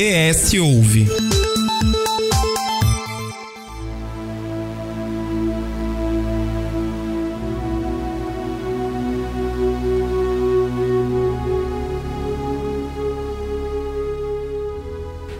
ES Ouve.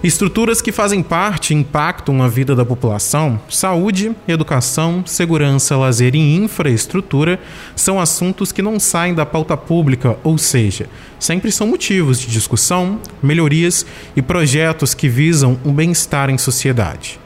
Estruturas que fazem parte e impactam a vida da população, saúde, educação, segurança, lazer e infraestrutura são assuntos que não saem da pauta pública, ou seja, sempre são motivos de discussão, melhorias e projetos que visam o bem-estar em sociedade.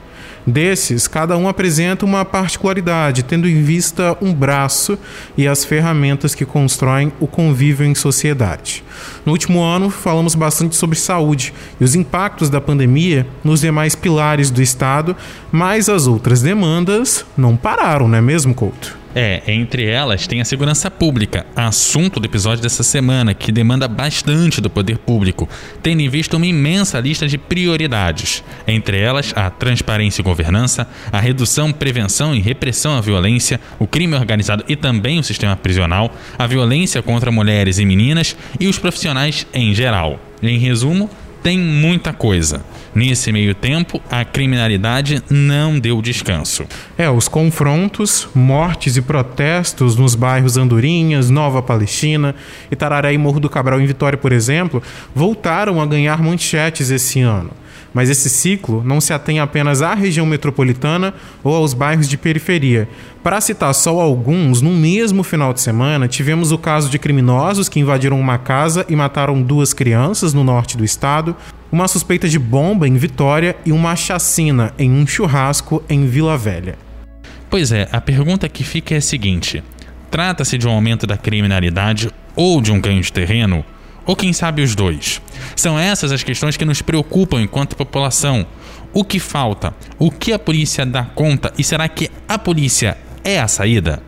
Desses, cada um apresenta uma particularidade, tendo em vista um braço e as ferramentas que constroem o convívio em sociedade. No último ano, falamos bastante sobre saúde e os impactos da pandemia nos demais pilares do Estado, mas as outras demandas não pararam, não é mesmo, Couto? É, entre elas tem a segurança pública, assunto do episódio dessa semana, que demanda bastante do poder público, tendo em vista uma imensa lista de prioridades. Entre elas, a transparência e governança, a redução, prevenção e repressão à violência, o crime organizado e também o sistema prisional, a violência contra mulheres e meninas e os profissionais em geral. Em resumo, tem muita coisa. Nesse meio tempo, a criminalidade não deu descanso. É, os confrontos, mortes e protestos nos bairros Andorinhas, Nova Palestina, Itararé e Morro do Cabral em Vitória, por exemplo, voltaram a ganhar manchetes esse ano. Mas esse ciclo não se atém apenas à região metropolitana ou aos bairros de periferia. Para citar só alguns, no mesmo final de semana, tivemos o caso de criminosos que invadiram uma casa e mataram duas crianças no norte do estado, uma suspeita de bomba em Vitória e uma chacina em um churrasco em Vila Velha. Pois é, a pergunta que fica é a seguinte: trata-se de um aumento da criminalidade ou de um ganho de terreno? Ou quem sabe os dois? São essas as questões que nos preocupam enquanto população. O que falta? O que a polícia dá conta? E será que a polícia é a saída?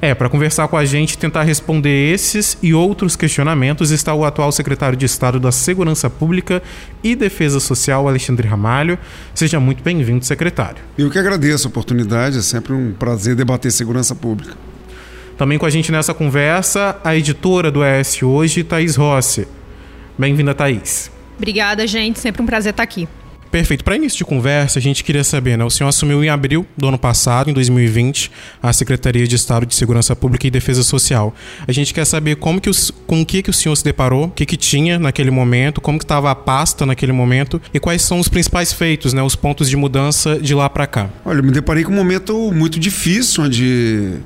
É, para conversar com a gente e tentar responder esses e outros questionamentos está o atual secretário de Estado da Segurança Pública e Defesa Social, Alexandre Ramalho. Seja muito bem-vindo, secretário. Eu que agradeço a oportunidade, é sempre um prazer debater segurança pública. Também com a gente nessa conversa, a editora do ES Hoje, Thaís Rossi. Bem-vinda, Thaís. Obrigada, gente. Sempre um prazer estar aqui. Perfeito. Para início de conversa, a gente queria saber, né? O senhor assumiu em abril do ano passado, em 2020, a Secretaria de Estado de Segurança Pública e Defesa Social. A gente quer saber como que os, com o que, que o senhor se deparou, o que, que tinha naquele momento, como que estava a pasta naquele momento e quais são os principais feitos, né? Os pontos de mudança de lá para cá. Olha, eu me deparei com um momento muito difícil, onde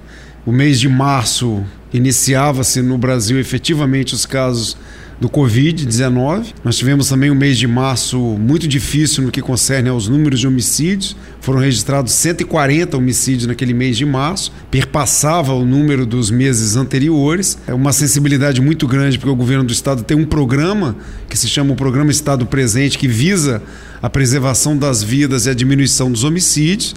o mês de março iniciava-se no Brasil efetivamente os casos do Covid-19. Nós tivemos também um mês de março muito difícil no que concerne aos números de homicídios. Foram registrados 140 homicídios naquele mês de março, perpassava o número dos meses anteriores. É uma sensibilidade muito grande porque o governo do estado tem um programa que se chama o Programa Estado Presente, que visa a preservação das vidas e a diminuição dos homicídios.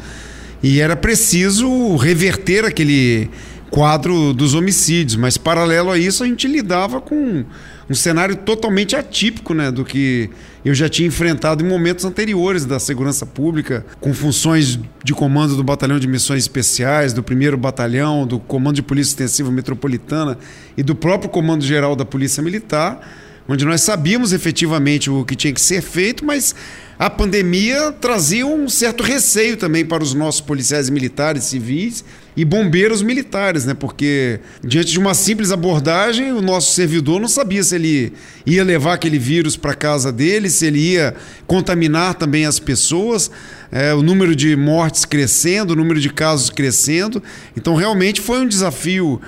E era preciso reverter aquele quadro dos homicídios, mas paralelo a isso a gente lidava com um cenário totalmente atípico né, do que eu já tinha enfrentado em momentos anteriores da segurança pública, com funções de comando do Batalhão de Missões Especiais, do 1 Batalhão, do Comando de Polícia Extensiva Metropolitana e do próprio Comando Geral da Polícia Militar, onde nós sabíamos efetivamente o que tinha que ser feito, mas a pandemia trazia um certo receio também para os nossos policiais militares, civis e bombeiros militares, né? Porque diante de uma simples abordagem, o nosso servidor não sabia se ele ia levar aquele vírus para casa dele, se ele ia contaminar também as pessoas. É, o número de mortes crescendo, o número de casos crescendo. Então, realmente foi um desafio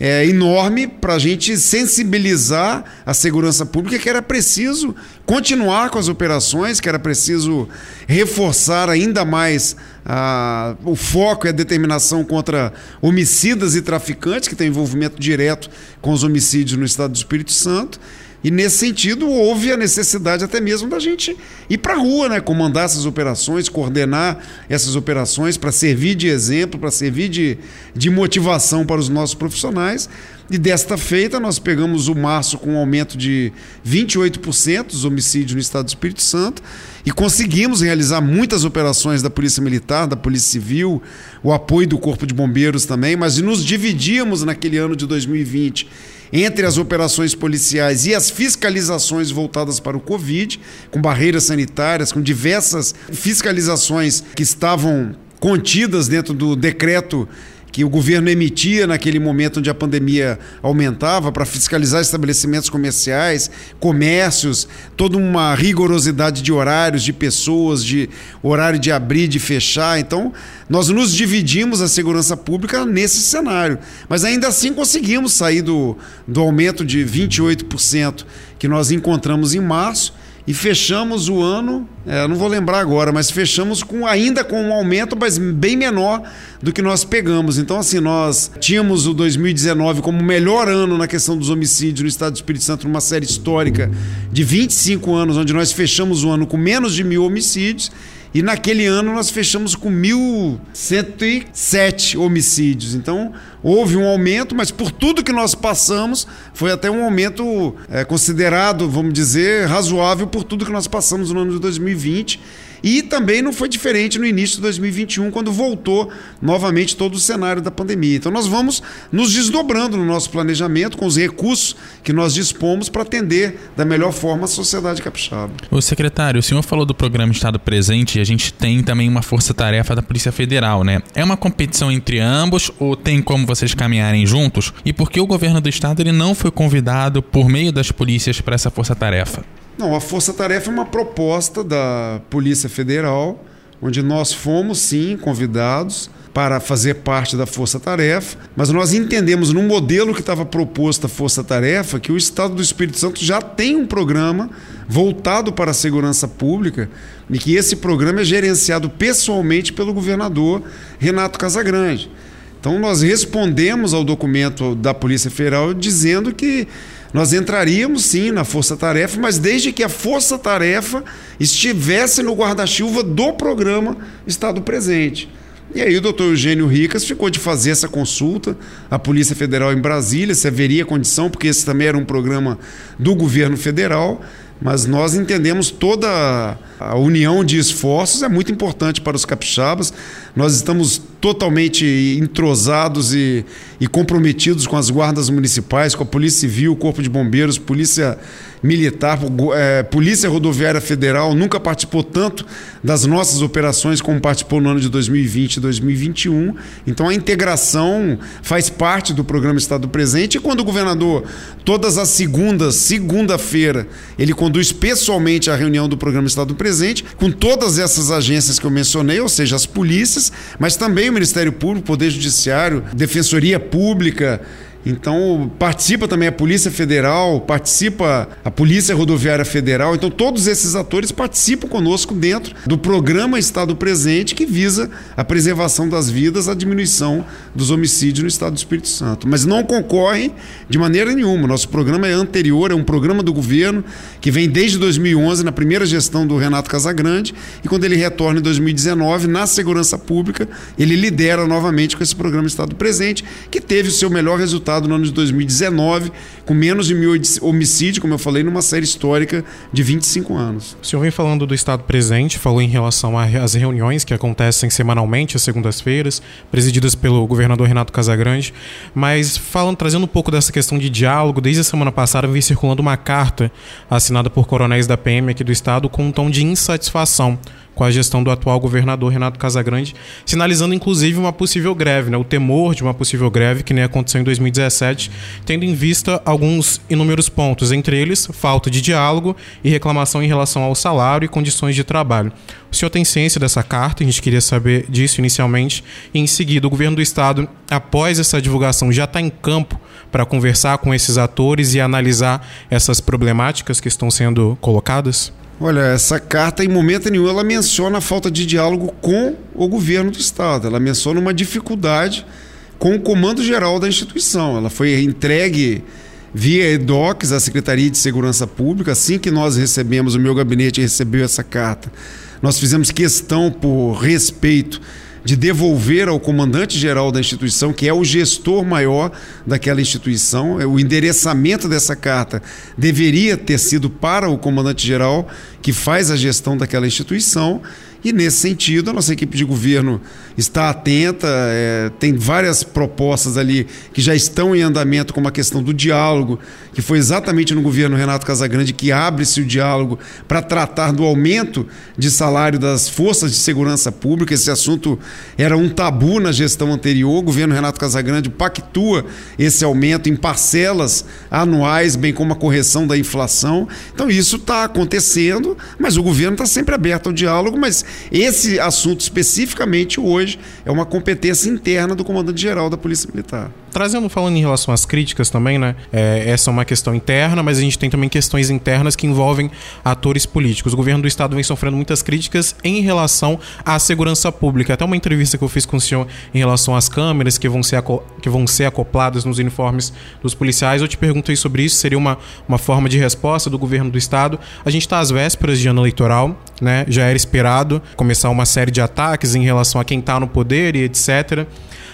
é, enorme para a gente sensibilizar a segurança pública que era preciso continuar com as operações, que era preciso reforçar ainda mais a, o foco e a determinação contra homicidas e traficantes, que tem envolvimento direto com os homicídios no estado do Espírito Santo. E nesse sentido, houve a necessidade até mesmo da gente ir para a rua, né? comandar essas operações, coordenar essas operações para servir de exemplo, para servir de, de motivação para os nossos profissionais. E desta feita, nós pegamos o março com um aumento de 28% dos homicídios no estado do Espírito Santo e conseguimos realizar muitas operações da Polícia Militar, da Polícia Civil, o apoio do Corpo de Bombeiros também, mas nos dividíamos naquele ano de 2020 entre as operações policiais e as fiscalizações voltadas para o Covid, com barreiras sanitárias, com diversas fiscalizações que estavam contidas dentro do decreto que o governo emitia naquele momento onde a pandemia aumentava para fiscalizar estabelecimentos comerciais, comércios, toda uma rigorosidade de horários, de pessoas, de horário de abrir, de fechar. Então, nós nos dividimos a segurança pública nesse cenário. Mas ainda assim conseguimos sair do, do aumento de 28% que nós encontramos em março e fechamos o ano, é, não vou lembrar agora, mas fechamos com ainda com um aumento, mas bem menor do que nós pegamos. Então, assim, nós tínhamos o 2019 como o melhor ano na questão dos homicídios no estado do Espírito Santo, numa série histórica de 25 anos, onde nós fechamos o ano com menos de mil homicídios. E naquele ano nós fechamos com 1.107 homicídios. Então houve um aumento, mas por tudo que nós passamos, foi até um aumento é, considerado, vamos dizer, razoável por tudo que nós passamos no ano de 2020. E também não foi diferente no início de 2021, quando voltou novamente todo o cenário da pandemia. Então nós vamos nos desdobrando no nosso planejamento com os recursos que nós dispomos para atender da melhor forma a sociedade capixaba. O secretário, o senhor falou do programa Estado Presente e a gente tem também uma força-tarefa da Polícia Federal, né? É uma competição entre ambos ou tem como vocês caminharem juntos? E por que o governo do estado ele não foi convidado por meio das polícias para essa força-tarefa? Não, a Força Tarefa é uma proposta da Polícia Federal, onde nós fomos sim convidados para fazer parte da Força Tarefa, mas nós entendemos no modelo que estava proposto a Força Tarefa que o Estado do Espírito Santo já tem um programa voltado para a segurança pública e que esse programa é gerenciado pessoalmente pelo governador Renato Casagrande. Então nós respondemos ao documento da Polícia Federal dizendo que nós entraríamos sim na força-tarefa, mas desde que a força-tarefa estivesse no guarda-chuva do programa Estado Presente. E aí o doutor Eugênio Ricas ficou de fazer essa consulta à Polícia Federal em Brasília, se haveria condição, porque esse também era um programa do governo federal, mas nós entendemos toda a união de esforços é muito importante para os capixabas. Nós estamos totalmente entrosados e, e comprometidos com as guardas municipais, com a Polícia Civil, Corpo de Bombeiros, Polícia Militar, é, Polícia Rodoviária Federal. Nunca participou tanto das nossas operações como participou no ano de 2020 e 2021. Então a integração faz parte do programa Estado Presente. E quando o governador, todas as segundas, segunda-feira, ele conduz pessoalmente a reunião do programa Estado Presente, com todas essas agências que eu mencionei, ou seja, as polícias, mas também o Ministério Público, Poder Judiciário, Defensoria Pública. Então participa também a Polícia Federal, participa a Polícia Rodoviária Federal. Então todos esses atores participam conosco dentro do programa Estado Presente que visa a preservação das vidas, a diminuição dos homicídios no Estado do Espírito Santo. Mas não concorre de maneira nenhuma. Nosso programa é anterior, é um programa do governo que vem desde 2011 na primeira gestão do Renato Casagrande e quando ele retorna em 2019 na segurança pública, ele lidera novamente com esse programa Estado Presente, que teve o seu melhor resultado no ano de 2019, com menos de mil homicídios, como eu falei, numa série histórica de 25 anos. O senhor vem falando do Estado presente, falou em relação às reuniões que acontecem semanalmente, às segundas-feiras, presididas pelo governador Renato Casagrande, mas falando, trazendo um pouco dessa questão de diálogo, desde a semana passada vem circulando uma carta assinada por coronéis da PM aqui do Estado com um tom de insatisfação com a gestão do atual governador Renato Casagrande, sinalizando inclusive uma possível greve, né? o temor de uma possível greve que nem aconteceu em 2017, tendo em vista alguns inúmeros pontos, entre eles falta de diálogo e reclamação em relação ao salário e condições de trabalho. O senhor tem ciência dessa carta? A gente queria saber disso inicialmente. E em seguida, o governo do estado, após essa divulgação, já está em campo para conversar com esses atores e analisar essas problemáticas que estão sendo colocadas? Olha, essa carta, em momento nenhum, ela menciona a falta de diálogo com o governo do Estado. Ela menciona uma dificuldade com o comando geral da instituição. Ela foi entregue via EDOCS, a Secretaria de Segurança Pública. Assim que nós recebemos, o meu gabinete recebeu essa carta, nós fizemos questão, por respeito de devolver ao comandante-geral da instituição, que é o gestor maior daquela instituição. O endereçamento dessa carta deveria ter sido para o comandante-geral, que faz a gestão daquela instituição. E nesse sentido, a nossa equipe de governo está atenta, é, tem várias propostas ali que já estão em andamento, como a questão do diálogo, que foi exatamente no governo Renato Casagrande que abre-se o diálogo para tratar do aumento de salário das forças de segurança pública. Esse assunto era um tabu na gestão anterior. O governo Renato Casagrande pactua esse aumento em parcelas anuais, bem como a correção da inflação. Então isso está acontecendo, mas o governo está sempre aberto ao diálogo. Mas esse assunto especificamente hoje é uma competência interna do comandante-geral da Polícia Militar. Trazendo, falando em relação às críticas também, né? É, essa é uma questão interna, mas a gente tem também questões internas que envolvem atores políticos. O governo do estado vem sofrendo muitas críticas em relação à segurança pública. Até uma entrevista que eu fiz com o senhor em relação às câmeras que vão ser, que vão ser acopladas nos uniformes dos policiais. Eu te perguntei sobre isso, seria uma, uma forma de resposta do governo do estado. A gente está às vésperas de ano eleitoral, né? Já era esperado começar uma série de ataques em relação a quem está no poder e etc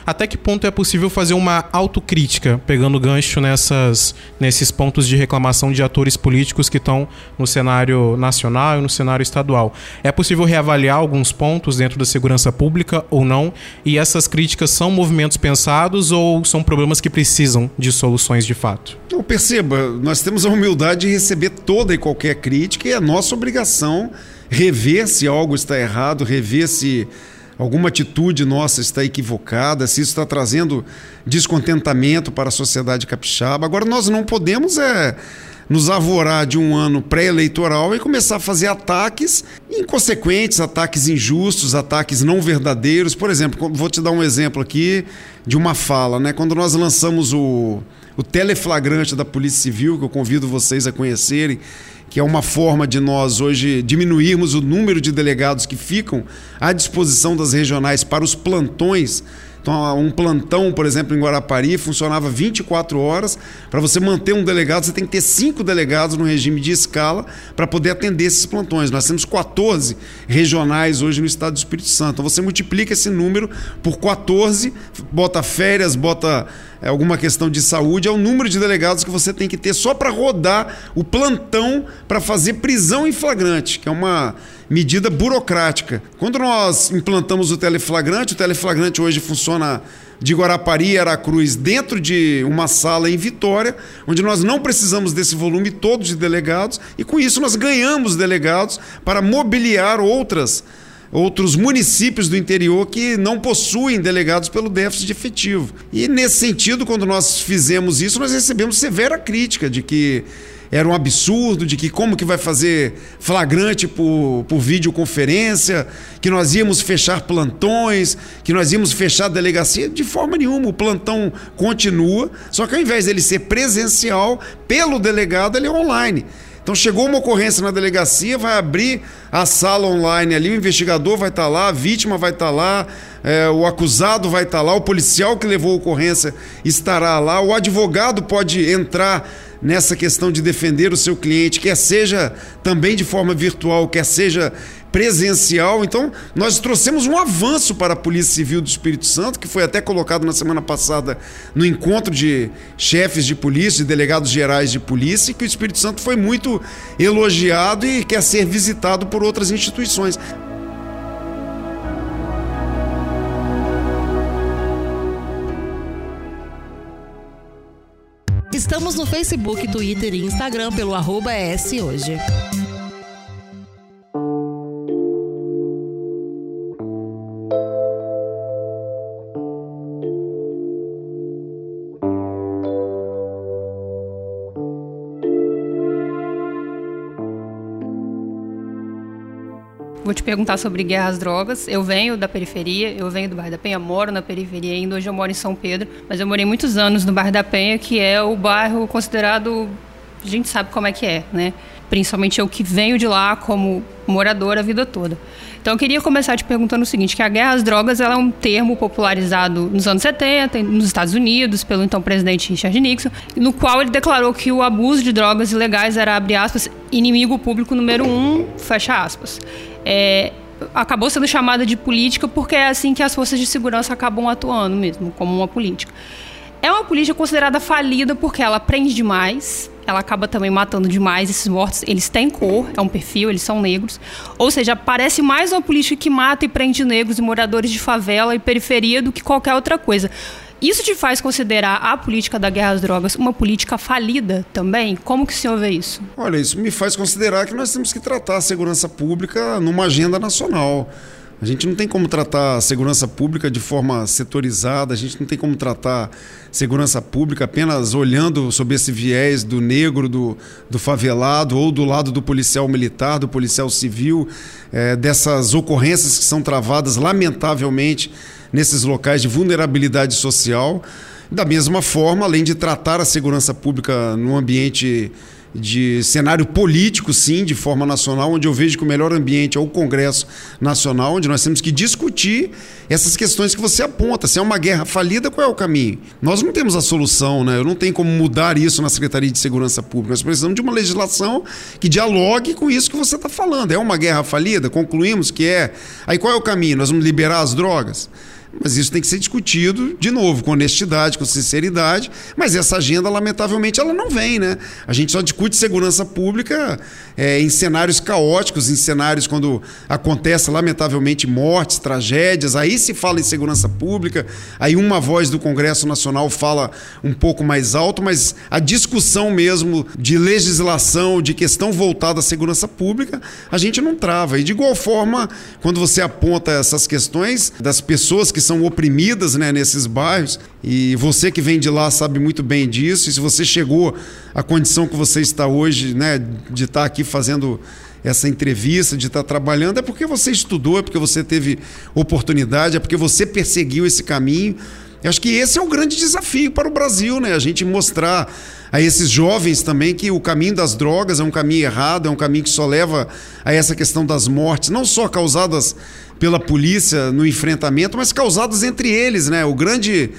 até que ponto é possível fazer uma autocrítica, pegando gancho nessas, nesses pontos de reclamação de atores políticos que estão no cenário nacional e no cenário estadual? É possível reavaliar alguns pontos dentro da segurança pública ou não? E essas críticas são movimentos pensados ou são problemas que precisam de soluções de fato? Não, perceba, nós temos a humildade de receber toda e qualquer crítica e é nossa obrigação rever se algo está errado, rever se alguma atitude nossa está equivocada, se isso está trazendo descontentamento para a sociedade capixaba. Agora, nós não podemos é, nos avorar de um ano pré-eleitoral e começar a fazer ataques inconsequentes, ataques injustos, ataques não verdadeiros. Por exemplo, vou te dar um exemplo aqui de uma fala. Né? Quando nós lançamos o, o teleflagrante da Polícia Civil, que eu convido vocês a conhecerem, que é uma forma de nós hoje diminuirmos o número de delegados que ficam à disposição das regionais para os plantões então, um plantão, por exemplo, em Guarapari, funcionava 24 horas. Para você manter um delegado, você tem que ter cinco delegados no regime de escala para poder atender esses plantões. Nós temos 14 regionais hoje no estado do Espírito Santo. Então, você multiplica esse número por 14, bota férias, bota alguma questão de saúde, é o número de delegados que você tem que ter só para rodar o plantão para fazer prisão em flagrante, que é uma medida burocrática. Quando nós implantamos o teleflagrante, o teleflagrante hoje funciona de Guarapari e Aracruz dentro de uma sala em Vitória, onde nós não precisamos desse volume todo de delegados e com isso nós ganhamos delegados para mobiliar outras outros municípios do interior que não possuem delegados pelo déficit efetivo. E nesse sentido, quando nós fizemos isso, nós recebemos severa crítica de que era um absurdo, de que como que vai fazer flagrante por, por videoconferência, que nós íamos fechar plantões, que nós íamos fechar delegacia. De forma nenhuma, o plantão continua, só que ao invés dele ser presencial, pelo delegado, ele é online. Então chegou uma ocorrência na delegacia, vai abrir a sala online ali, o investigador vai estar tá lá, a vítima vai estar tá lá, é, o acusado vai estar tá lá, o policial que levou a ocorrência estará lá, o advogado pode entrar nessa questão de defender o seu cliente, quer seja também de forma virtual, quer seja presencial. Então, nós trouxemos um avanço para a Polícia Civil do Espírito Santo, que foi até colocado na semana passada no encontro de chefes de polícia, de delegados gerais de polícia, que o Espírito Santo foi muito elogiado e quer ser visitado por outras instituições. Estamos no Facebook, Twitter e Instagram pelo arroba Hoje. Te perguntar sobre guerra às drogas. Eu venho da periferia, eu venho do bairro da Penha, moro na periferia ainda. Hoje eu moro em São Pedro, mas eu morei muitos anos no bairro da Penha, que é o bairro considerado. A gente sabe como é que é, né? Principalmente eu que venho de lá como moradora a vida toda. Então eu queria começar te perguntando o seguinte, que a guerra às drogas ela é um termo popularizado nos anos 70, nos Estados Unidos, pelo então presidente Richard Nixon, no qual ele declarou que o abuso de drogas ilegais era, abre aspas, inimigo público número um, fecha aspas é, acabou sendo chamada de política porque é assim que as forças de segurança acabam atuando mesmo, como uma política. É uma política considerada falida porque ela prende demais, ela acaba também matando demais esses mortos. Eles têm cor, é um perfil, eles são negros. Ou seja, parece mais uma política que mata e prende negros e moradores de favela e periferia do que qualquer outra coisa. Isso te faz considerar a política da guerra às drogas uma política falida também? Como que o senhor vê isso? Olha, isso me faz considerar que nós temos que tratar a segurança pública numa agenda nacional. A gente não tem como tratar a segurança pública de forma setorizada, a gente não tem como tratar segurança pública apenas olhando sob esse viés do negro, do, do favelado, ou do lado do policial militar, do policial civil, é, dessas ocorrências que são travadas, lamentavelmente, nesses locais de vulnerabilidade social. Da mesma forma, além de tratar a segurança pública no ambiente de cenário político, sim, de forma nacional, onde eu vejo que o melhor ambiente é o Congresso Nacional, onde nós temos que discutir essas questões que você aponta. Se é uma guerra falida, qual é o caminho? Nós não temos a solução, né? Eu não tenho como mudar isso na Secretaria de Segurança Pública. Nós precisamos de uma legislação que dialogue com isso que você está falando. É uma guerra falida? Concluímos que é. Aí qual é o caminho? Nós vamos liberar as drogas? Mas isso tem que ser discutido, de novo, com honestidade, com sinceridade. Mas essa agenda, lamentavelmente, ela não vem, né? A gente só discute segurança pública é, em cenários caóticos, em cenários quando acontece, lamentavelmente, mortes, tragédias. Aí se fala em segurança pública, aí uma voz do Congresso Nacional fala um pouco mais alto, mas a discussão mesmo de legislação, de questão voltada à segurança pública, a gente não trava. E de igual forma, quando você aponta essas questões das pessoas que são oprimidas né, nesses bairros. E você que vem de lá sabe muito bem disso. E se você chegou à condição que você está hoje, né, de estar aqui fazendo essa entrevista, de estar trabalhando, é porque você estudou, é porque você teve oportunidade, é porque você perseguiu esse caminho. Eu acho que esse é o grande desafio para o Brasil, né? A gente mostrar a esses jovens também que o caminho das drogas é um caminho errado, é um caminho que só leva a essa questão das mortes, não só causadas pela polícia no enfrentamento, mas causadas entre eles, né? O grande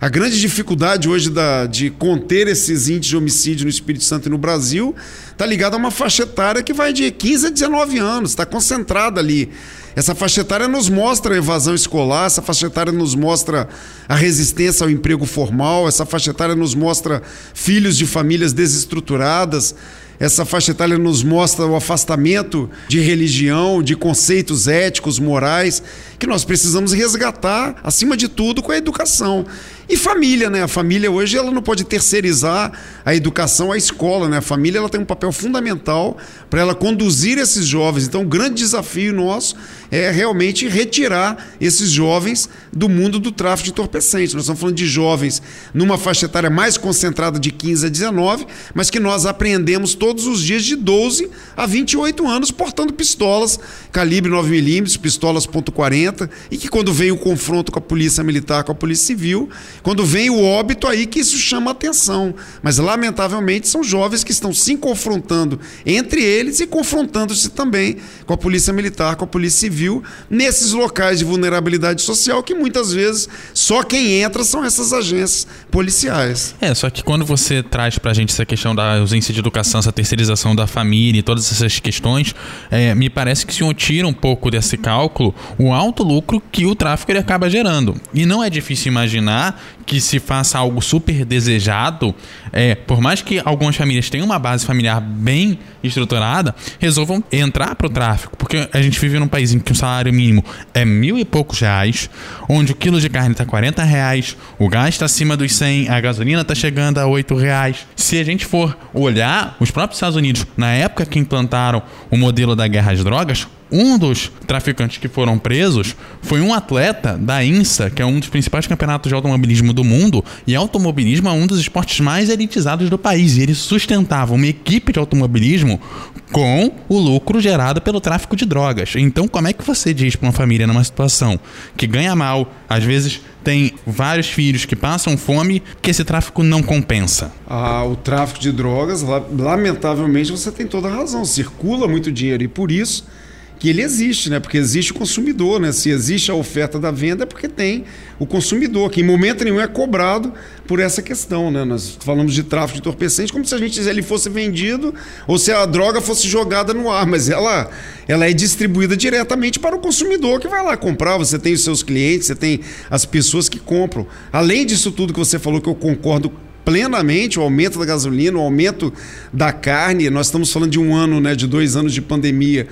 a grande dificuldade hoje da, de conter esses índices de homicídio no Espírito Santo e no Brasil está ligada a uma faixa etária que vai de 15 a 19 anos, está concentrada ali. Essa faixa etária nos mostra a evasão escolar, essa faixa etária nos mostra a resistência ao emprego formal, essa faixa etária nos mostra filhos de famílias desestruturadas, essa faixa etária nos mostra o afastamento de religião, de conceitos éticos, morais, que nós precisamos resgatar, acima de tudo, com a educação. E família, né? A família hoje ela não pode terceirizar a educação à escola, né? A família ela tem um papel fundamental para ela conduzir esses jovens. Então, o grande desafio nosso é realmente retirar esses jovens do mundo do tráfico de entorpecentes. Nós estamos falando de jovens numa faixa etária mais concentrada de 15 a 19, mas que nós apreendemos todos os dias de 12 a 28 anos portando pistolas calibre 9mm, pistolas .40 e que quando vem o confronto com a polícia militar, com a polícia civil, quando vem o óbito, aí que isso chama atenção. Mas, lamentavelmente, são jovens que estão se confrontando entre eles e confrontando-se também com a polícia militar, com a polícia civil, nesses locais de vulnerabilidade social que muitas vezes só quem entra são essas agências policiais. É, só que quando você traz pra gente essa questão da ausência de educação, essa terceirização da família e todas essas questões, é, me parece que o senhor tira um pouco desse cálculo o alto lucro que o tráfico ele acaba gerando. E não é difícil imaginar que se faça algo super desejado, é, por mais que algumas famílias tenham uma base familiar bem estruturada, resolvam entrar para o tráfico. Porque a gente vive num país em que o salário mínimo é mil e poucos reais, onde o quilo de carne está 40 reais, o gás está acima dos 100, a gasolina está chegando a 8 reais. Se a gente for olhar, os próprios Estados Unidos, na época que implantaram o modelo da guerra às drogas, um dos traficantes que foram presos foi um atleta da INSA, que é um dos principais campeonatos de automobilismo do mundo, e automobilismo é um dos esportes mais elitizados do país. E ele sustentava uma equipe de automobilismo com o lucro gerado pelo tráfico de drogas. Então, como é que você diz para uma família numa situação que ganha mal, às vezes tem vários filhos que passam fome, que esse tráfico não compensa? Ah, o tráfico de drogas, lamentavelmente, você tem toda a razão. Circula muito dinheiro e por isso que ele existe, né? Porque existe o consumidor, né? Se existe a oferta da venda é porque tem o consumidor, que em momento nenhum é cobrado por essa questão, né? Nós falamos de tráfico de entorpecente como se a gente ele fosse vendido ou se a droga fosse jogada no ar, mas ela ela é distribuída diretamente para o consumidor que vai lá comprar. Você tem os seus clientes, você tem as pessoas que compram. Além disso tudo que você falou que eu concordo plenamente o aumento da gasolina, o aumento da carne. Nós estamos falando de um ano, né, de dois anos de pandemia,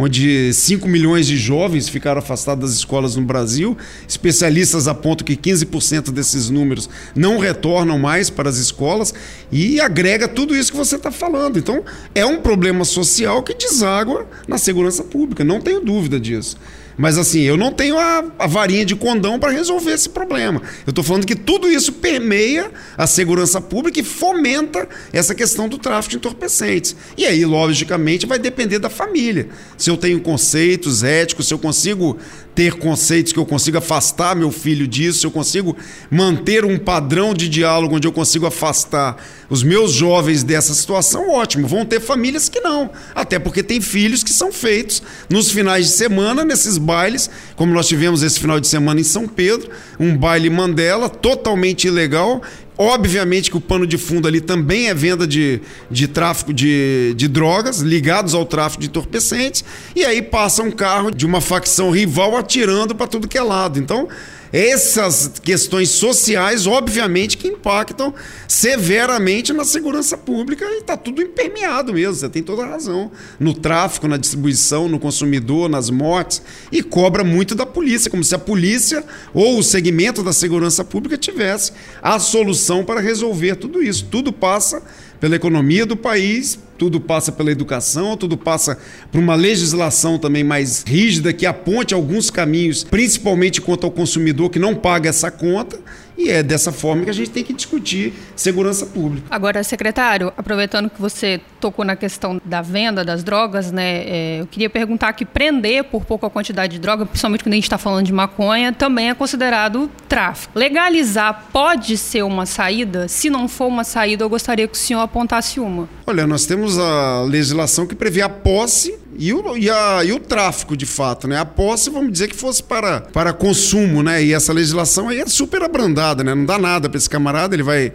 onde 5 milhões de jovens ficaram afastados das escolas no Brasil. Especialistas apontam que 15% desses números não retornam mais para as escolas e agrega tudo isso que você está falando. Então, é um problema social que deságua na segurança pública, não tenho dúvida disso. Mas assim, eu não tenho a, a varinha de condão para resolver esse problema. Eu estou falando que tudo isso permeia a segurança pública e fomenta essa questão do tráfico de entorpecentes. E aí, logicamente, vai depender da família. Se eu tenho conceitos éticos, se eu consigo ter conceitos que eu consigo afastar meu filho disso, eu consigo manter um padrão de diálogo onde eu consigo afastar os meus jovens dessa situação, ótimo. Vão ter famílias que não. Até porque tem filhos que são feitos nos finais de semana, nesses bailes, como nós tivemos esse final de semana em São Pedro, um baile Mandela totalmente ilegal, Obviamente que o pano de fundo ali também é venda de, de tráfico de, de drogas, ligados ao tráfico de entorpecentes, e aí passa um carro de uma facção rival atirando para tudo que é lado. Então, essas questões sociais, obviamente, que impactam severamente na segurança pública e está tudo impermeado mesmo. Você tem toda a razão. No tráfico, na distribuição, no consumidor, nas mortes. E cobra muito da polícia, como se a polícia ou o segmento da segurança pública tivesse a solução para resolver tudo isso. Tudo passa pela economia do país, tudo passa pela educação, tudo passa por uma legislação também mais rígida que aponte alguns caminhos, principalmente quanto ao consumidor que não paga essa conta. E é dessa forma que a gente tem que discutir segurança pública. Agora, secretário, aproveitando que você tocou na questão da venda das drogas, né? É, eu queria perguntar que prender por pouca quantidade de droga, principalmente quando a gente está falando de maconha, também é considerado tráfico. Legalizar pode ser uma saída? Se não for uma saída, eu gostaria que o senhor apontasse uma. Olha, nós temos a legislação que prevê a posse e o, e, a, e o tráfico, de fato, né? A posse, vamos dizer que fosse para, para consumo, né? E essa legislação aí é super abrandada, né? Não dá nada para esse camarada, ele vai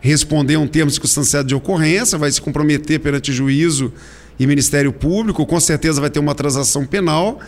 responder um termo circunstanciado de ocorrência, vai se comprometer perante juízo e Ministério Público, com certeza vai ter uma transação penal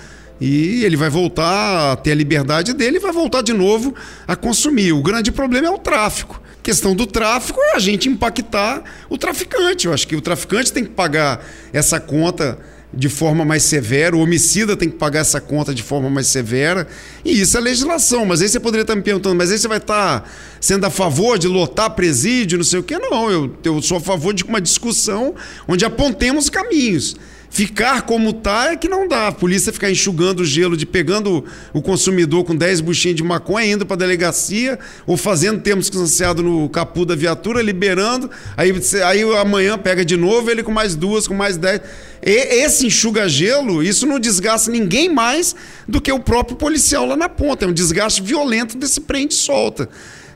e ele vai voltar a ter a liberdade dele e vai voltar de novo a consumir. O grande problema é o tráfico. Questão do tráfico é a gente impactar o traficante. Eu acho que o traficante tem que pagar essa conta de forma mais severa, o homicida tem que pagar essa conta de forma mais severa, e isso é legislação. Mas aí você poderia estar me perguntando, mas aí você vai estar sendo a favor de lotar presídio, não sei o quê? Não, eu, eu sou a favor de uma discussão onde apontemos caminhos. Ficar como tá é que não dá. A polícia ficar enxugando o gelo de pegando o consumidor com 10 buchinhas de maconha, indo para delegacia, ou fazendo termos distanciado no capu da viatura, liberando. Aí, aí amanhã pega de novo ele com mais duas, com mais 10. esse enxuga-gelo, isso não desgasta ninguém mais do que o próprio policial lá na ponta. É um desgaste violento desse prende-solta.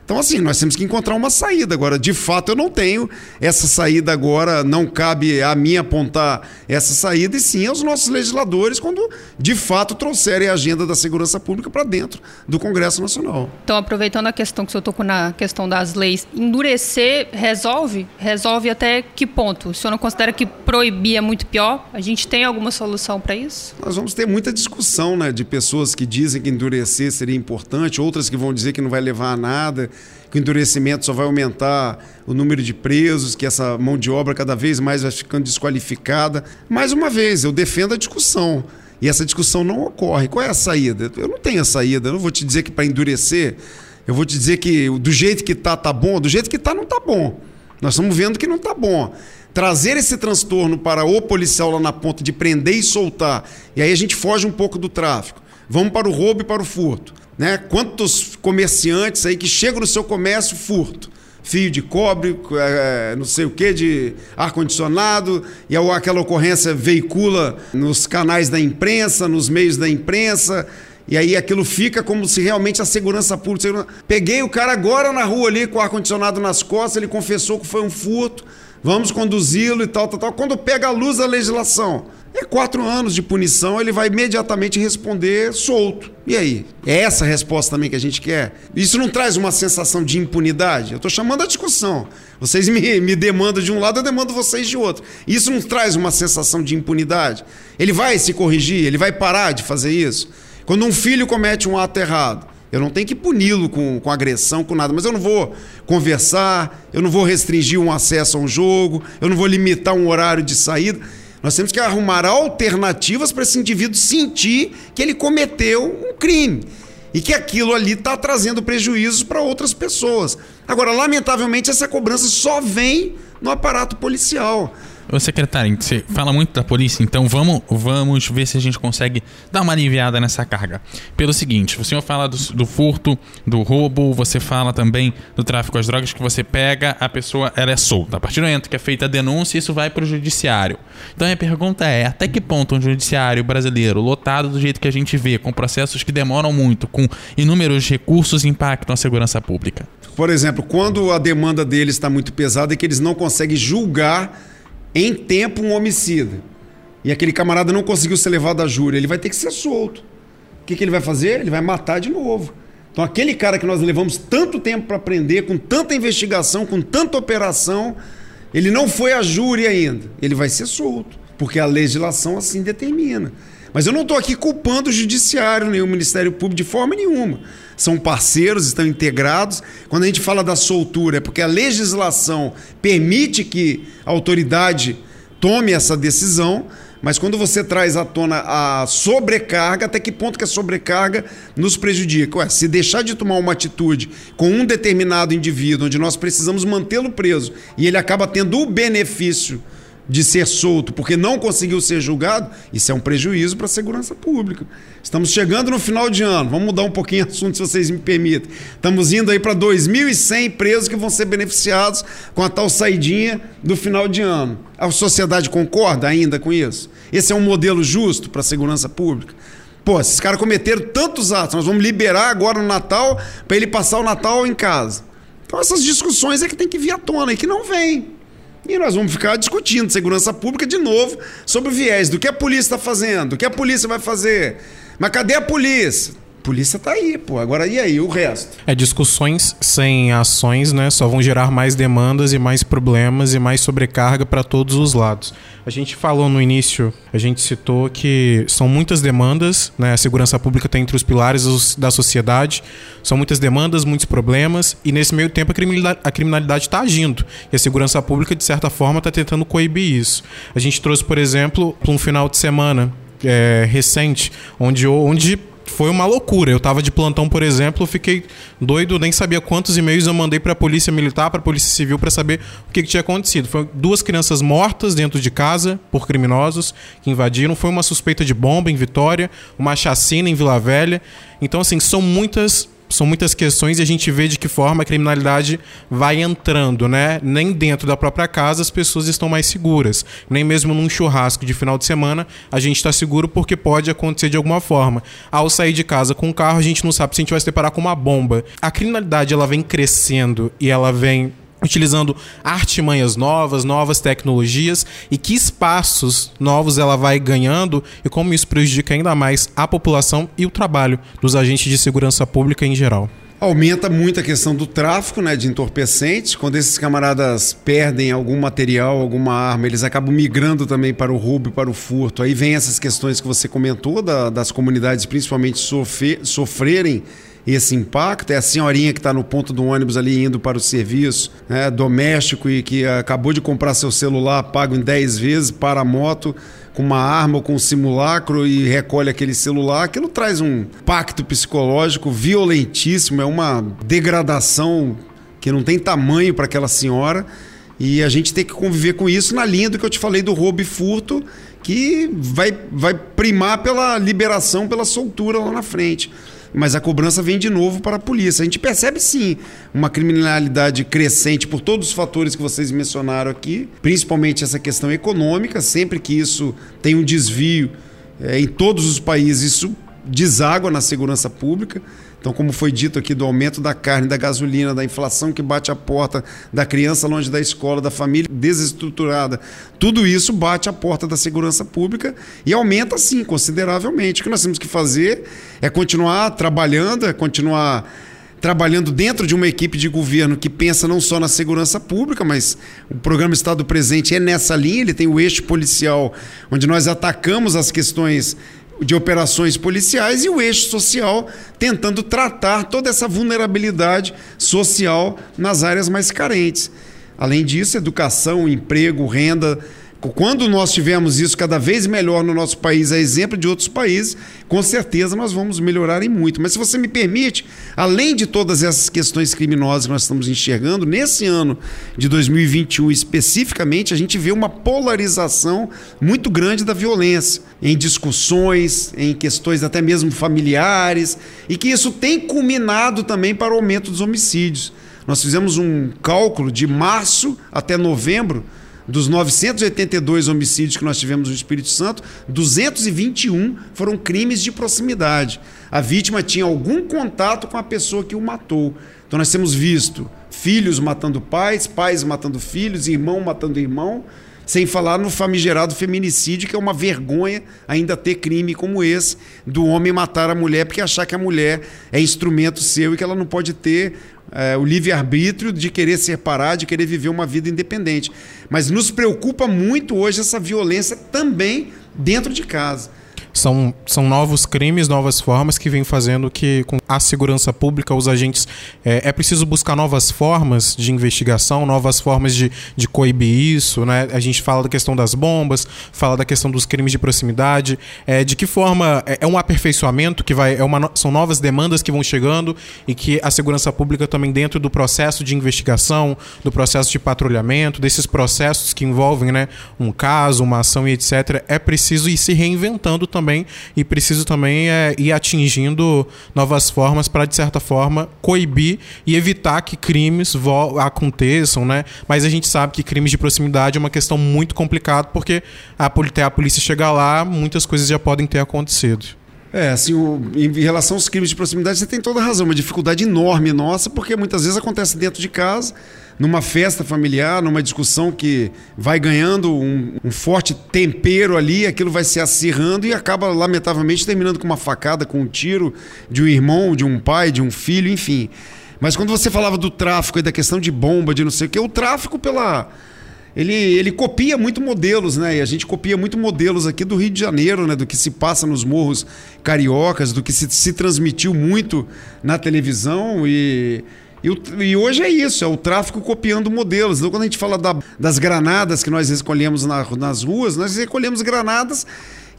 Então, assim, nós temos que encontrar uma saída. Agora, de fato, eu não tenho essa saída agora, não cabe a mim apontar essa saída, e sim aos nossos legisladores, quando de fato trouxerem a agenda da segurança pública para dentro do Congresso Nacional. Então, aproveitando a questão que o senhor tocou na questão das leis, endurecer resolve? Resolve até que ponto? O senhor não considera que proibir é muito pior? A gente tem alguma solução para isso? Nós vamos ter muita discussão né, de pessoas que dizem que endurecer seria importante, outras que vão dizer que não vai levar a nada que o endurecimento só vai aumentar o número de presos, que essa mão de obra cada vez mais vai ficando desqualificada. Mais uma vez, eu defendo a discussão. E essa discussão não ocorre. Qual é a saída? Eu não tenho a saída. Eu não vou te dizer que para endurecer, eu vou te dizer que do jeito que tá, tá bom. Do jeito que tá, não tá bom. Nós estamos vendo que não tá bom. Trazer esse transtorno para o policial lá na ponta de prender e soltar. E aí a gente foge um pouco do tráfico. Vamos para o roubo e para o furto. Né? Quantos comerciantes aí que chegam no seu comércio furto? Fio de cobre, é, não sei o que, de ar-condicionado, e aquela ocorrência veicula nos canais da imprensa, nos meios da imprensa, e aí aquilo fica como se realmente a segurança pública. Peguei o cara agora na rua ali com o ar-condicionado nas costas, ele confessou que foi um furto. vamos conduzi-lo e tal, tal, tal. Quando pega a luz da legislação, é quatro anos de punição, ele vai imediatamente responder solto. E aí? É essa a resposta também que a gente quer? Isso não traz uma sensação de impunidade? Eu estou chamando a discussão. Vocês me, me demandam de um lado, eu demando vocês de outro. Isso não traz uma sensação de impunidade? Ele vai se corrigir? Ele vai parar de fazer isso? Quando um filho comete um ato errado, eu não tenho que puni-lo com, com agressão, com nada, mas eu não vou conversar, eu não vou restringir um acesso a um jogo, eu não vou limitar um horário de saída. Nós temos que arrumar alternativas para esse indivíduo sentir que ele cometeu um crime e que aquilo ali está trazendo prejuízos para outras pessoas. Agora, lamentavelmente, essa cobrança só vem no aparato policial. Ô secretário, você fala muito da polícia, então vamos, vamos ver se a gente consegue dar uma aliviada nessa carga. Pelo seguinte, o senhor fala do, do furto, do roubo, você fala também do tráfico às drogas, que você pega, a pessoa ela é solta. A partir do momento que é feita a denúncia, isso vai para o judiciário. Então a minha pergunta é, até que ponto um judiciário brasileiro, lotado do jeito que a gente vê, com processos que demoram muito, com inúmeros recursos, impactam a segurança pública? Por exemplo, quando a demanda deles está muito pesada e que eles não conseguem julgar em tempo um homicida e aquele camarada não conseguiu ser levado à júri, ele vai ter que ser solto. O que, que ele vai fazer? Ele vai matar de novo. Então, aquele cara que nós levamos tanto tempo para prender, com tanta investigação, com tanta operação, ele não foi a júri ainda. Ele vai ser solto, porque a legislação assim determina. Mas eu não estou aqui culpando o judiciário nem o Ministério Público de forma nenhuma. São parceiros, estão integrados. Quando a gente fala da soltura, é porque a legislação permite que a autoridade tome essa decisão, mas quando você traz à tona a sobrecarga, até que ponto que a sobrecarga nos prejudica? Ué, se deixar de tomar uma atitude com um determinado indivíduo, onde nós precisamos mantê-lo preso, e ele acaba tendo o benefício de ser solto porque não conseguiu ser julgado, isso é um prejuízo para a segurança pública. Estamos chegando no final de ano, vamos mudar um pouquinho o assunto, se vocês me permitem. Estamos indo aí para 2.100 presos que vão ser beneficiados com a tal saidinha do final de ano. A sociedade concorda ainda com isso? Esse é um modelo justo para a segurança pública? Pô, esses caras cometeram tantos atos, nós vamos liberar agora no Natal para ele passar o Natal em casa. Então essas discussões é que tem que vir à tona e que não vem. E nós vamos ficar discutindo segurança pública de novo sobre o viés do que a polícia está fazendo, o que a polícia vai fazer. Mas cadê a polícia? Polícia tá aí, pô. Agora e aí, o resto? É, discussões sem ações, né, só vão gerar mais demandas e mais problemas e mais sobrecarga para todos os lados. A gente falou no início, a gente citou que são muitas demandas, né? A segurança pública está entre os pilares da sociedade. São muitas demandas, muitos problemas e nesse meio tempo a criminalidade está agindo. E a segurança pública, de certa forma, está tentando coibir isso. A gente trouxe, por exemplo, um final de semana é, recente, onde, onde foi uma loucura. Eu tava de plantão, por exemplo, fiquei doido, nem sabia quantos e-mails eu mandei para a polícia militar, para a polícia civil para saber o que, que, tinha acontecido. Foi duas crianças mortas dentro de casa por criminosos que invadiram, foi uma suspeita de bomba em Vitória, uma chacina em Vila Velha. Então assim, são muitas são muitas questões e a gente vê de que forma a criminalidade vai entrando, né? Nem dentro da própria casa as pessoas estão mais seguras. Nem mesmo num churrasco de final de semana a gente está seguro porque pode acontecer de alguma forma. Ao sair de casa com um carro, a gente não sabe se a gente vai se deparar com uma bomba. A criminalidade ela vem crescendo e ela vem utilizando artimanhas novas, novas tecnologias e que espaços novos ela vai ganhando e como isso prejudica ainda mais a população e o trabalho dos agentes de segurança pública em geral. Aumenta muito a questão do tráfico né, de entorpecentes. Quando esses camaradas perdem algum material, alguma arma, eles acabam migrando também para o roubo e para o furto. Aí vem essas questões que você comentou da, das comunidades principalmente sofrer, sofrerem esse impacto. É a senhorinha que está no ponto do ônibus ali indo para o serviço né, doméstico e que acabou de comprar seu celular pago em 10 vezes para a moto com uma arma ou com um simulacro e recolhe aquele celular. Aquilo traz um pacto psicológico violentíssimo, é uma degradação que não tem tamanho para aquela senhora. E a gente tem que conviver com isso na linha do que eu te falei do roubo e furto, que vai, vai primar pela liberação, pela soltura lá na frente mas a cobrança vem de novo para a polícia. A gente percebe sim uma criminalidade crescente por todos os fatores que vocês mencionaram aqui, principalmente essa questão econômica. Sempre que isso tem um desvio é, em todos os países, isso deságua na segurança pública. Então, como foi dito aqui, do aumento da carne, da gasolina, da inflação que bate a porta, da criança longe da escola, da família desestruturada, tudo isso bate a porta da segurança pública e aumenta, sim, consideravelmente. O que nós temos que fazer é continuar trabalhando, é continuar trabalhando dentro de uma equipe de governo que pensa não só na segurança pública, mas o programa Estado Presente é nessa linha, ele tem o eixo policial, onde nós atacamos as questões de operações policiais e o eixo social tentando tratar toda essa vulnerabilidade social nas áreas mais carentes. Além disso, educação, emprego, renda, quando nós tivermos isso cada vez melhor no nosso país, a exemplo de outros países, com certeza nós vamos melhorar em muito. Mas se você me permite, além de todas essas questões criminosas que nós estamos enxergando, nesse ano de 2021 especificamente, a gente vê uma polarização muito grande da violência em discussões, em questões até mesmo familiares, e que isso tem culminado também para o aumento dos homicídios. Nós fizemos um cálculo de março até novembro dos 982 homicídios que nós tivemos no Espírito Santo, 221 foram crimes de proximidade. A vítima tinha algum contato com a pessoa que o matou. Então nós temos visto filhos matando pais, pais matando filhos, irmão matando irmão, sem falar no famigerado feminicídio, que é uma vergonha ainda ter crime como esse, do homem matar a mulher porque achar que a mulher é instrumento seu e que ela não pode ter é, o livre-arbítrio de querer separar, de querer viver uma vida independente. Mas nos preocupa muito hoje essa violência também dentro de casa. São, são novos crimes, novas formas que vêm fazendo que, com a segurança pública, os agentes. É, é preciso buscar novas formas de investigação, novas formas de, de coibir isso. Né? A gente fala da questão das bombas, fala da questão dos crimes de proximidade. É, de que forma. É, é um aperfeiçoamento que vai. É uma, são novas demandas que vão chegando e que a segurança pública também, dentro do processo de investigação, do processo de patrulhamento, desses processos que envolvem né, um caso, uma ação e etc., é preciso ir se reinventando também também e preciso também é, ir atingindo novas formas para, de certa forma, coibir e evitar que crimes aconteçam, né? Mas a gente sabe que crimes de proximidade é uma questão muito complicada porque até a polícia chegar lá, muitas coisas já podem ter acontecido. É, assim, o, em relação aos crimes de proximidade, você tem toda a razão, uma dificuldade enorme nossa, porque muitas vezes acontece dentro de casa numa festa familiar, numa discussão que vai ganhando um, um, forte tempero ali, aquilo vai se acirrando e acaba, lamentavelmente, terminando com uma facada, com um tiro de um irmão, de um pai, de um filho, enfim. Mas quando você falava do tráfico e da questão de bomba, de não sei o que, o tráfico pela. Ele, ele copia muito modelos, né? E a gente copia muito modelos aqui do Rio de Janeiro, né? Do que se passa nos morros cariocas, do que se, se transmitiu muito na televisão e e, o, e, hoje é isso, é o tráfico copiando modelos. Então, quando a gente fala da, das granadas que nós recolhemos na, nas ruas, nós recolhemos granadas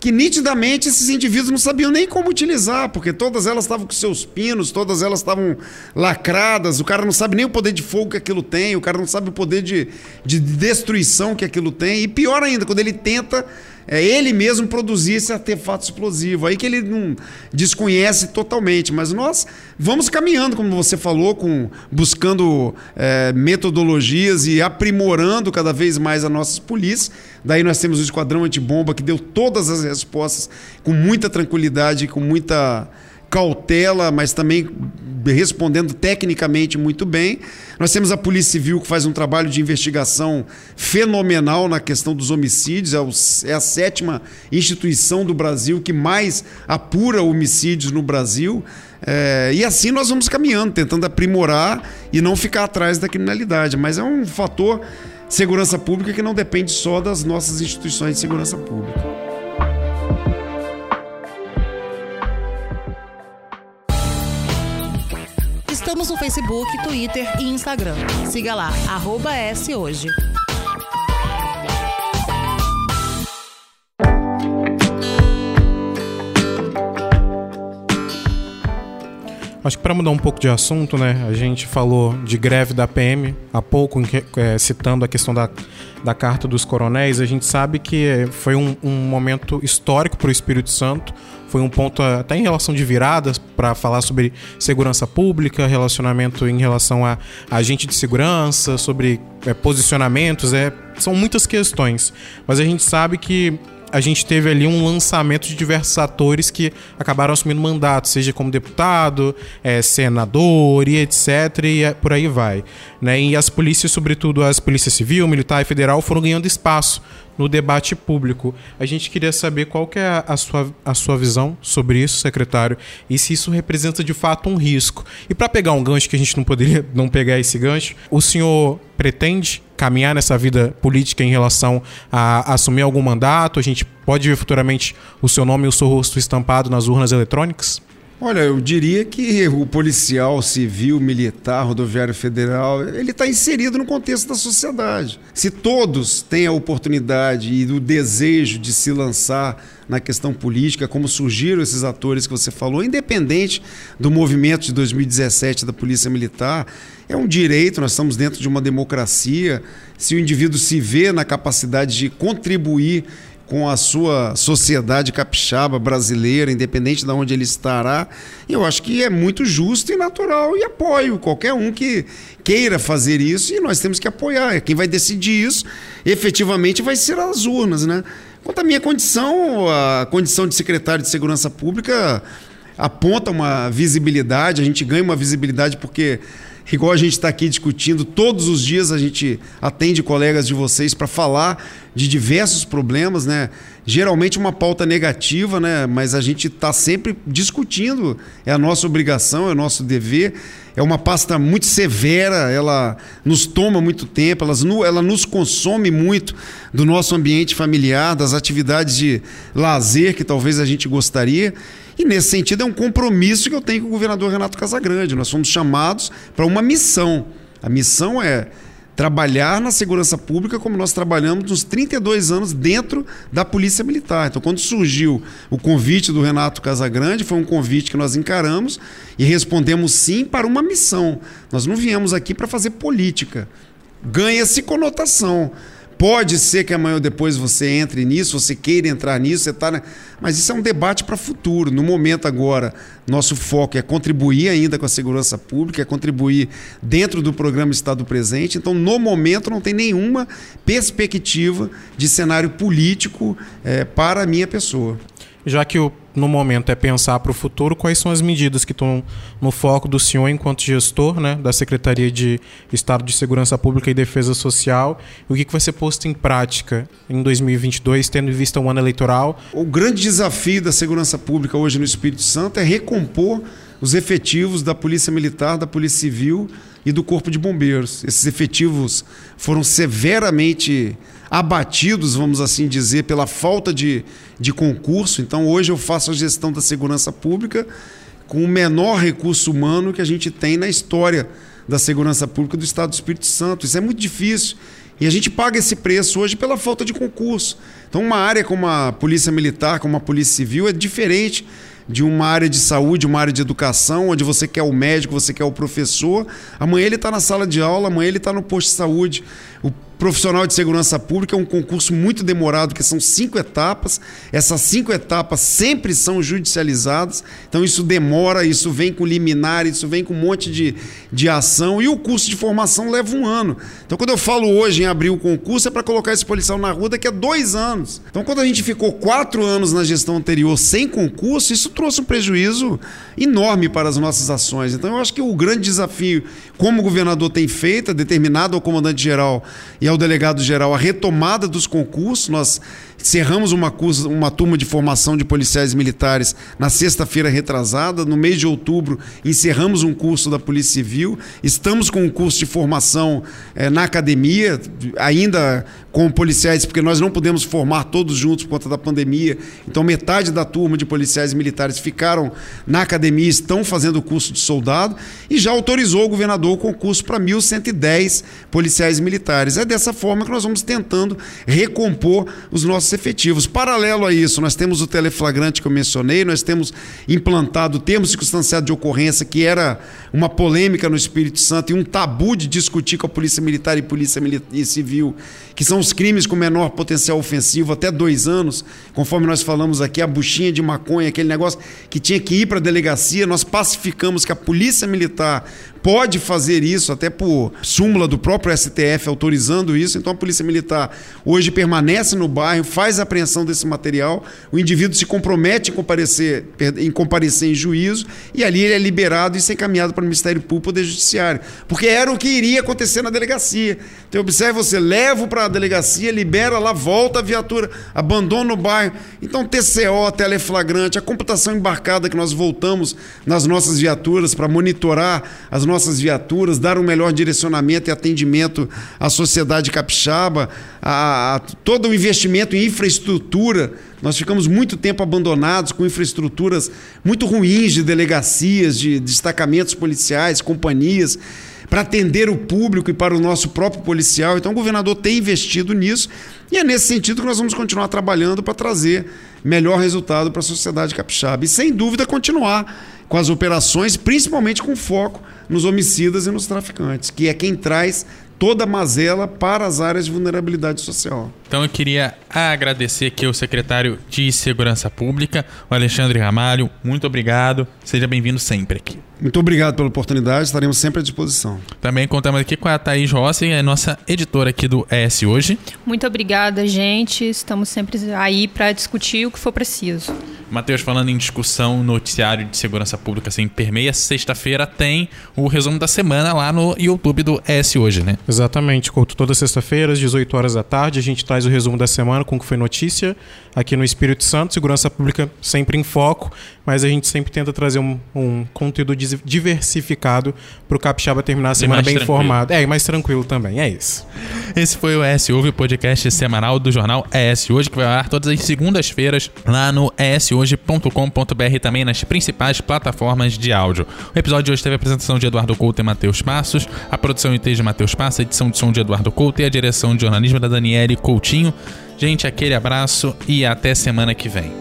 que nitidamente esses indivíduos não sabiam nem como utilizar, porque todas elas estavam com seus pinos, todas elas estavam lacradas, o cara não sabe nem o poder de fogo que aquilo tem, o cara não sabe o poder de, de destruição que aquilo tem, e pior ainda, quando ele tenta é ele mesmo produzir esse artefato explosivo. Aí que ele não desconhece totalmente. Mas nós vamos caminhando, como você falou, com buscando é, metodologias e aprimorando cada vez mais as nossas polícias. Daí nós temos o Esquadrão Antibomba, que deu todas as respostas com muita tranquilidade, com muita cautela, mas também respondendo tecnicamente muito bem. Nós temos a Polícia Civil que faz um trabalho de investigação fenomenal na questão dos homicídios, é, é a sétima instituição do Brasil que mais apura homicídios no Brasil. É, e assim nós vamos caminhando, tentando aprimorar e não ficar atrás da criminalidade. Mas é um fator segurança pública que não depende só das nossas instituições de segurança pública. Facebook, Twitter e Instagram. Siga lá, arroba S hoje. Acho que para mudar um pouco de assunto, né? A gente falou de greve da PM há pouco, é, citando a questão da, da carta dos coronéis. A gente sabe que foi um, um momento histórico para o Espírito Santo foi um ponto até em relação de viradas para falar sobre segurança pública, relacionamento em relação a, a agente de segurança, sobre é, posicionamentos, é, são muitas questões. Mas a gente sabe que a gente teve ali um lançamento de diversos atores que acabaram assumindo mandato, seja como deputado, é, senador e etc. E é, por aí vai. Né? E as polícias, sobretudo as polícias civil, militar e federal, foram ganhando espaço no debate público. A gente queria saber qual que é a sua, a sua visão sobre isso, secretário, e se isso representa de fato um risco. E para pegar um gancho que a gente não poderia não pegar esse gancho, o senhor pretende caminhar nessa vida política em relação a, a assumir algum mandato? A gente pode ver futuramente o seu nome e o seu rosto estampado nas urnas eletrônicas? Olha, eu diria que o policial civil, militar, rodoviário federal, ele está inserido no contexto da sociedade. Se todos têm a oportunidade e o desejo de se lançar na questão política, como surgiram esses atores que você falou, independente do movimento de 2017 da Polícia Militar, é um direito, nós estamos dentro de uma democracia. Se o indivíduo se vê na capacidade de contribuir com a sua sociedade capixaba brasileira, independente de onde ele estará, eu acho que é muito justo e natural e apoio qualquer um que queira fazer isso e nós temos que apoiar. Quem vai decidir isso efetivamente vai ser as urnas, né? Quanto à minha condição, a condição de secretário de Segurança Pública aponta uma visibilidade, a gente ganha uma visibilidade porque igual a gente está aqui discutindo, todos os dias a gente atende colegas de vocês para falar de diversos problemas, né? Geralmente uma pauta negativa, né? Mas a gente está sempre discutindo, é a nossa obrigação, é o nosso dever. É uma pasta muito severa, ela nos toma muito tempo, ela, ela nos consome muito do nosso ambiente familiar, das atividades de lazer que talvez a gente gostaria. E nesse sentido é um compromisso que eu tenho com o governador Renato Casagrande. Nós fomos chamados para uma missão. A missão é trabalhar na segurança pública como nós trabalhamos nos 32 anos dentro da Polícia Militar. Então, quando surgiu o convite do Renato Casagrande, foi um convite que nós encaramos e respondemos sim para uma missão. Nós não viemos aqui para fazer política. Ganha-se conotação. Pode ser que amanhã ou depois você entre nisso, você queira entrar nisso, você. Na... Mas isso é um debate para futuro. No momento agora, nosso foco é contribuir ainda com a segurança pública, é contribuir dentro do programa Estado Presente. Então, no momento, não tem nenhuma perspectiva de cenário político é, para a minha pessoa. Já que o no momento é pensar para o futuro quais são as medidas que estão no foco do senhor enquanto gestor né, da Secretaria de Estado de Segurança Pública e Defesa Social o que, que vai ser posto em prática em 2022, tendo em vista o ano eleitoral. O grande desafio da segurança pública hoje no Espírito Santo é recompor os efetivos da Polícia Militar, da Polícia Civil e do Corpo de Bombeiros. Esses efetivos foram severamente abatidos, vamos assim dizer, pela falta de, de concurso. Então, hoje eu faço a gestão da segurança pública com o menor recurso humano que a gente tem na história da segurança pública do Estado do Espírito Santo. Isso é muito difícil. E a gente paga esse preço hoje pela falta de concurso. Então, uma área como a Polícia Militar, como a Polícia Civil, é diferente de uma área de saúde, uma área de educação, onde você quer o médico, você quer o professor. Amanhã ele está na sala de aula, amanhã ele está no posto de saúde. O profissional de segurança pública é um concurso muito demorado, que são cinco etapas. Essas cinco etapas sempre são judicializadas, então isso demora, isso vem com liminar, isso vem com um monte de, de ação e o curso de formação leva um ano. Então, quando eu falo hoje em abrir o concurso, é para colocar esse policial na rua daqui a dois anos. Então, quando a gente ficou quatro anos na gestão anterior sem concurso, isso trouxe um prejuízo enorme para as nossas ações. Então, eu acho que o grande desafio, como o governador tem feito, é determinado ao comandante-geral e ao delegado-geral a retomada dos concursos. Nós Encerramos uma, uma turma de formação de policiais militares na sexta-feira retrasada. No mês de outubro, encerramos um curso da Polícia Civil. Estamos com um curso de formação eh, na academia, ainda com policiais, porque nós não podemos formar todos juntos por conta da pandemia. Então, metade da turma de policiais militares ficaram na academia, estão fazendo o curso de soldado e já autorizou o governador o concurso para 1.110 policiais militares. É dessa forma que nós vamos tentando recompor os nossos efetivos. Paralelo a isso, nós temos o teleflagrante que eu mencionei, nós temos implantado o termo circunstanciado de ocorrência, que era uma polêmica no Espírito Santo e um tabu de discutir com a Polícia Militar e Polícia Civil, que são os crimes com menor potencial ofensivo até dois anos, conforme nós falamos aqui, a buchinha de maconha, aquele negócio que tinha que ir para a delegacia, nós pacificamos que a Polícia Militar pode fazer isso, até por súmula do próprio STF autorizando isso. Então a Polícia Militar hoje permanece no bairro, faz a apreensão desse material, o indivíduo se compromete em comparecer em, comparecer em juízo e ali ele é liberado e encaminhado para o Ministério Público Poder Judiciário. Porque era o que iria acontecer na delegacia. Então observe você, leva para a delegacia, libera lá, volta a viatura, abandona o bairro. Então TCO, teleflagrante, a computação embarcada que nós voltamos nas nossas viaturas para monitorar as nossas viaturas, dar um melhor direcionamento e atendimento à sociedade capixaba, a, a todo o investimento em infraestrutura nós ficamos muito tempo abandonados com infraestruturas muito ruins de delegacias, de destacamentos policiais, companhias, para atender o público e para o nosso próprio policial. Então o governador tem investido nisso e é nesse sentido que nós vamos continuar trabalhando para trazer melhor resultado para a sociedade capixaba. E sem dúvida continuar com as operações, principalmente com foco nos homicidas e nos traficantes, que é quem traz toda a mazela para as áreas de vulnerabilidade social. Então eu queria agradecer aqui ao secretário de Segurança Pública, o Alexandre Ramalho. Muito obrigado. Seja bem-vindo sempre aqui. Muito obrigado pela oportunidade, estaremos sempre à disposição. Também contamos aqui com a Thaís Rossi, é nossa editora aqui do ES Hoje. Muito obrigada, gente. Estamos sempre aí para discutir o que for preciso. Matheus, falando em discussão, noticiário de segurança pública, assim, permeia, sexta-feira tem o resumo da semana lá no YouTube do ES Hoje, né? Exatamente, Couto. Toda sexta-feira, às 18 horas da tarde, a gente traz o resumo da semana com o que foi notícia aqui no Espírito Santo. Segurança pública sempre em foco, mas a gente sempre tenta trazer um, um conteúdo diversificado para o Capixaba terminar a semana bem tranquilo. informado. É, e mais tranquilo também, é isso. Esse foi o ES Ouve, o podcast semanal do jornal ES Hoje, que vai ao ar todas as segundas-feiras lá no eshoje.com.br também nas principais plataformas de áudio. O episódio de hoje teve a apresentação de Eduardo Couto e Matheus Passos, a produção e de Matheus Passos, a edição de som de Eduardo Couto e a direção de jornalismo da Daniele Coutinho. Gente, aquele abraço e até semana que vem.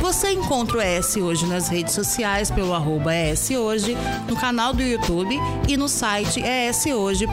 Você encontra o ES Hoje nas redes sociais pelo arroba Hoje, no canal do YouTube e no site eshoje.com.br.